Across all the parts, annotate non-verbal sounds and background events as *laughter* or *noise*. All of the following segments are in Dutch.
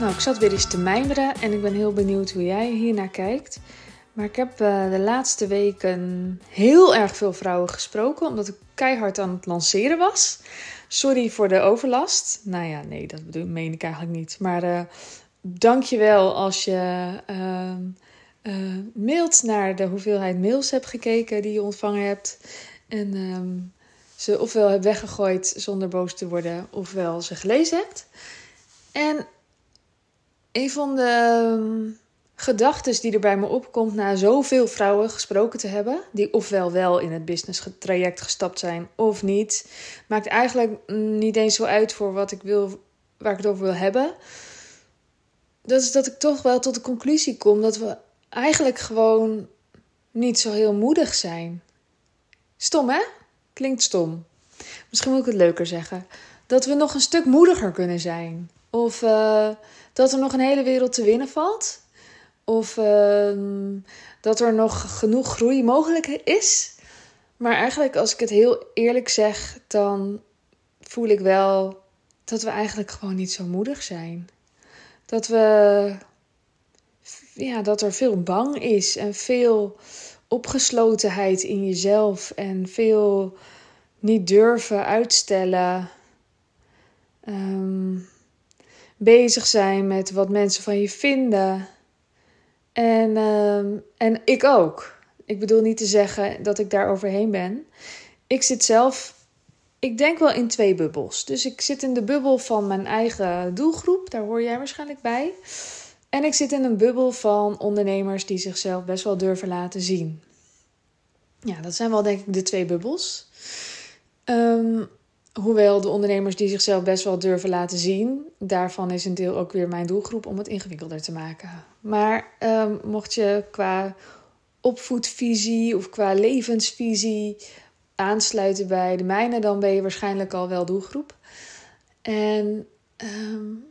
Nou, ik zat weer eens te mijmeren en ik ben heel benieuwd hoe jij hiernaar kijkt. Maar ik heb uh, de laatste weken heel erg veel vrouwen gesproken, omdat ik keihard aan het lanceren was. Sorry voor de overlast. Nou ja, nee, dat bedoel, meen ik eigenlijk niet. Maar uh, dank als je uh, mailt naar de hoeveelheid mails hebt gekeken die je ontvangen hebt. En um, ze ofwel hebt weggegooid zonder boos te worden, ofwel ze gelezen hebt. En een van de um, gedachten die er bij me opkomt na zoveel vrouwen gesproken te hebben, die ofwel wel in het business traject gestapt zijn of niet, maakt eigenlijk niet eens zo uit voor wat ik wil, waar ik het over wil hebben. Dat is dat ik toch wel tot de conclusie kom dat we eigenlijk gewoon niet zo heel moedig zijn. Stom hè? Klinkt stom. Misschien moet ik het leuker zeggen. Dat we nog een stuk moediger kunnen zijn. Of uh, dat er nog een hele wereld te winnen valt. Of uh, dat er nog genoeg groei mogelijk is. Maar eigenlijk, als ik het heel eerlijk zeg, dan voel ik wel dat we eigenlijk gewoon niet zo moedig zijn. Dat we. Ja, dat er veel bang is en veel opgeslotenheid in jezelf en veel niet durven uitstellen. Um, bezig zijn met wat mensen van je vinden. En, um, en ik ook. Ik bedoel niet te zeggen dat ik daar overheen ben. Ik zit zelf, ik denk wel in twee bubbels. Dus ik zit in de bubbel van mijn eigen doelgroep, daar hoor jij waarschijnlijk bij. En ik zit in een bubbel van ondernemers die zichzelf best wel durven laten zien. Ja, dat zijn wel denk ik de twee bubbels. Um, hoewel de ondernemers die zichzelf best wel durven laten zien, daarvan is een deel ook weer mijn doelgroep om het ingewikkelder te maken. Maar um, mocht je qua opvoedvisie of qua levensvisie aansluiten bij de mijne, dan ben je waarschijnlijk al wel doelgroep. En um,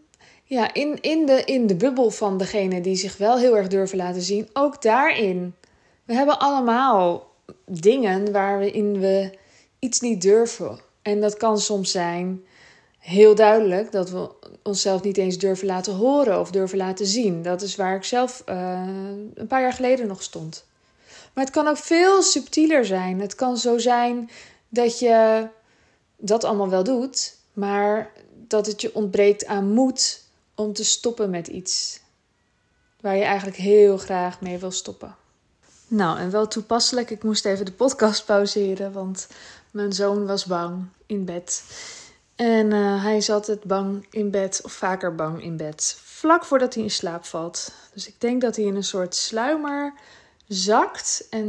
ja, in, in, de, in de bubbel van degene die zich wel heel erg durven laten zien, ook daarin. We hebben allemaal dingen waarin we iets niet durven. En dat kan soms zijn heel duidelijk dat we onszelf niet eens durven laten horen of durven laten zien. Dat is waar ik zelf uh, een paar jaar geleden nog stond. Maar het kan ook veel subtieler zijn. Het kan zo zijn dat je dat allemaal wel doet, maar dat het je ontbreekt aan moed om te stoppen met iets waar je eigenlijk heel graag mee wil stoppen. Nou, en wel toepasselijk, ik moest even de podcast pauzeren, want mijn zoon was bang in bed. En uh, hij zat het bang in bed, of vaker bang in bed, vlak voordat hij in slaap valt. Dus ik denk dat hij in een soort sluimer zakt en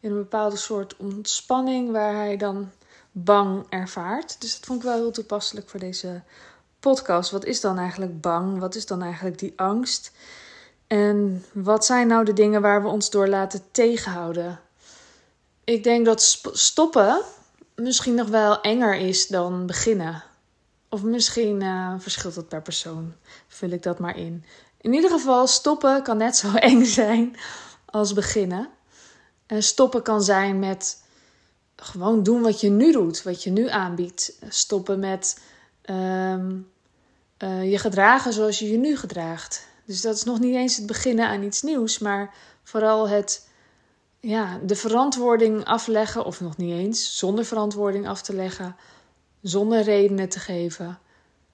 in een bepaalde soort ontspanning waar hij dan bang ervaart. Dus dat vond ik wel heel toepasselijk voor deze podcast. Wat is dan eigenlijk bang? Wat is dan eigenlijk die angst? En wat zijn nou de dingen waar we ons door laten tegenhouden? Ik denk dat stoppen misschien nog wel enger is dan beginnen. Of misschien uh, verschilt het per persoon. Vul ik dat maar in. In ieder geval, stoppen kan net zo *laughs* eng zijn als beginnen. En stoppen kan zijn met gewoon doen wat je nu doet, wat je nu aanbiedt. Stoppen met um, uh, je gedragen zoals je je nu gedraagt. Dus dat is nog niet eens het beginnen aan iets nieuws, maar vooral het ja, de verantwoording afleggen, of nog niet eens, zonder verantwoording af te leggen, zonder redenen te geven,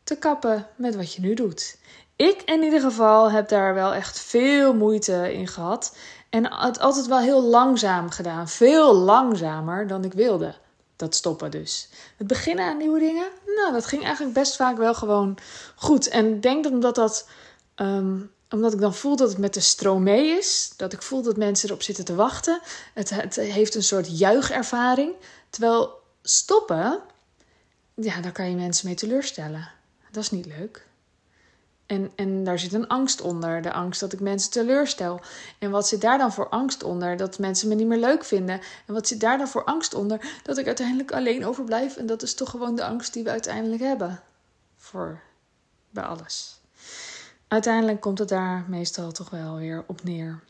te kappen met wat je nu doet. Ik in ieder geval heb daar wel echt veel moeite in gehad. En het altijd wel heel langzaam gedaan. Veel langzamer dan ik wilde. Dat stoppen dus. Het beginnen aan nieuwe dingen, nou, dat ging eigenlijk best vaak wel gewoon goed. En ik denk omdat dat um, omdat ik dan voel dat het met de stroom mee is. Dat ik voel dat mensen erop zitten te wachten. Het, het heeft een soort juichervaring. Terwijl stoppen, ja, daar kan je mensen mee teleurstellen. Dat is niet leuk. En, en daar zit een angst onder. De angst dat ik mensen teleurstel. En wat zit daar dan voor angst onder? Dat mensen me niet meer leuk vinden. En wat zit daar dan voor angst onder? Dat ik uiteindelijk alleen overblijf. En dat is toch gewoon de angst die we uiteindelijk hebben. Voor bij alles uiteindelijk komt het daar meestal toch wel weer op neer.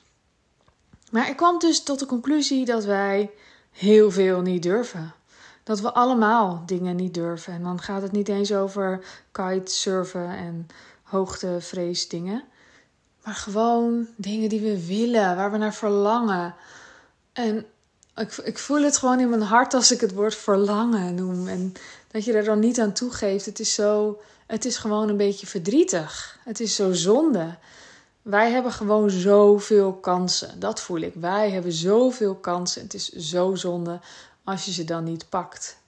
Maar ik kwam dus tot de conclusie dat wij heel veel niet durven. Dat we allemaal dingen niet durven. En dan gaat het niet eens over kitesurfen en hoogtevrees dingen. Maar gewoon dingen die we willen, waar we naar verlangen. En ik, ik voel het gewoon in mijn hart als ik het woord verlangen noem. En dat je er dan niet aan toegeeft. Het is zo. Het is gewoon een beetje verdrietig. Het is zo zonde. Wij hebben gewoon zoveel kansen. Dat voel ik. Wij hebben zoveel kansen. Het is zo zonde als je ze dan niet pakt.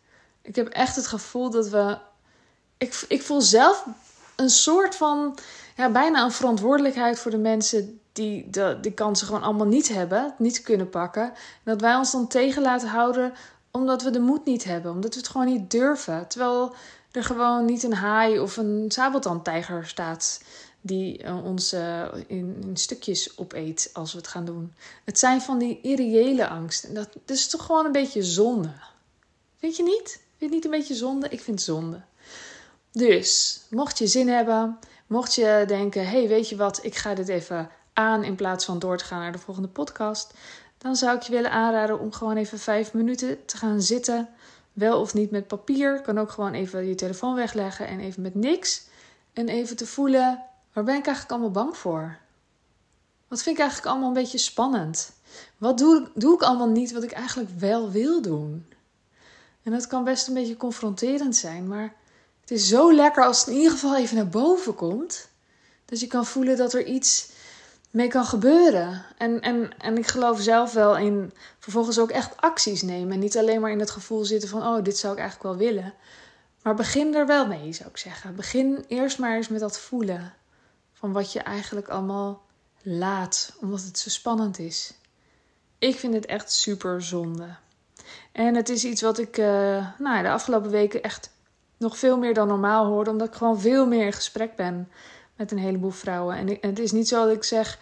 Ik heb echt het gevoel dat we. Ik, ik voel zelf een soort van. Ja, bijna een verantwoordelijkheid voor de mensen die de, die kansen gewoon allemaal niet hebben, niet kunnen pakken. En dat wij ons dan tegen laten houden omdat we de moed niet hebben, omdat we het gewoon niet durven. Terwijl er gewoon niet een haai of een sabeltandtijger staat die uh, ons uh, in, stukjes opeet als we het gaan doen. Het zijn van die irreële angsten. Dat, is toch gewoon een beetje zonde. Vind je niet? Vind je het niet een beetje zonde? Ik vind het zonde. Dus, mocht je zin hebben, mocht je denken: hey, weet je wat, ik ga dit even aan in plaats van door te gaan naar de volgende podcast, dan zou ik je willen aanraden om gewoon even vijf minuten te gaan zitten. Wel of niet met papier. Kan ook gewoon even je telefoon wegleggen en even met niks. En even te voelen, waar ben ik eigenlijk allemaal bang voor? Wat vind ik eigenlijk allemaal een beetje spannend? Wat doe, doe ik allemaal niet wat ik eigenlijk wel wil doen? En dat kan best een beetje confronterend zijn, maar het is zo lekker als het in ieder geval even naar boven komt. Dat je kan voelen dat er iets mee kan gebeuren. En, en, en ik geloof zelf wel in vervolgens ook echt acties nemen. En niet alleen maar in het gevoel zitten van, oh, dit zou ik eigenlijk wel willen. Maar begin er wel mee, zou ik zeggen. Begin eerst maar eens met dat voelen van wat je eigenlijk allemaal laat, omdat het zo spannend is. Ik vind het echt super zonde. En het is iets wat ik uh, nou, de afgelopen weken echt nog veel meer dan normaal hoorde, omdat ik gewoon veel meer in gesprek ben met een heleboel vrouwen. En, het is niet zo dat ik zeg.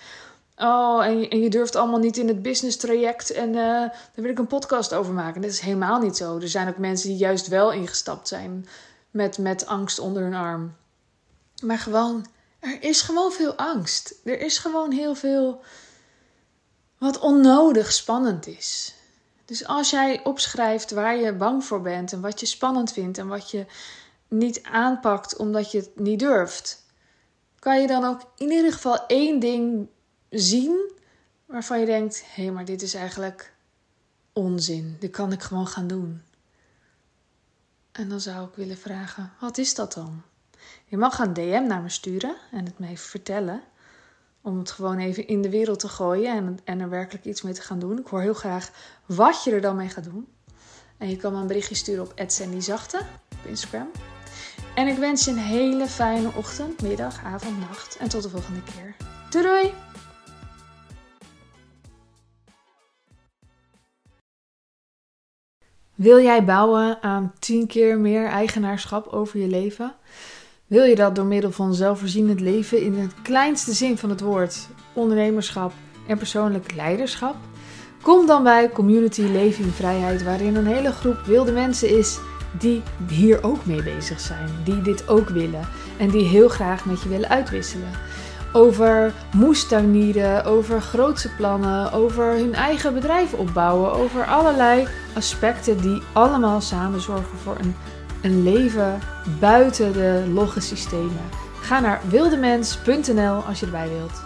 Oh, en je, en je, durft allemaal niet in het business traject en uh, daar wil ik een podcast over maken. Dat is helemaal niet zo. Er zijn ook mensen die juist wel ingestapt zijn met, met angst onder hun arm. Maar gewoon, er is gewoon veel angst. Er is gewoon heel veel wat onnodig spannend is. Dus als jij opschrijft waar je bang voor bent en wat je spannend vindt en wat je niet aanpakt omdat je het niet durft, kan je dan ook in ieder geval één ding zien waarvan je denkt: hé, hey, maar dit is eigenlijk onzin. Dit kan ik gewoon gaan doen. En dan zou ik willen vragen: wat is dat dan? Je mag een DM naar me sturen en het me even vertellen. Om het gewoon even in de wereld te gooien en, en er werkelijk iets mee te gaan doen. Ik hoor heel graag wat je er dan mee gaat doen. En je kan me een berichtje sturen op Zachte op Instagram. En ik wens je een hele fijne ochtend, middag, avond, nacht. En tot de volgende keer. Doei! Wil jij bouwen aan 10 keer meer eigenaarschap over je leven? Wil je dat door middel van zelfvoorzienend leven in het kleinste zin van het woord, ondernemerschap en persoonlijk leiderschap? Kom dan bij Community Leven in Vrijheid, waarin een hele groep wilde mensen is die hier ook mee bezig zijn, die dit ook willen en die heel graag met je willen uitwisselen. Over moestuinieren, over grootse plannen, over hun eigen bedrijf opbouwen, over allerlei aspecten die allemaal samen zorgen voor een, een leven buiten de logge systemen. Ga naar wildemens.nl als je erbij wilt.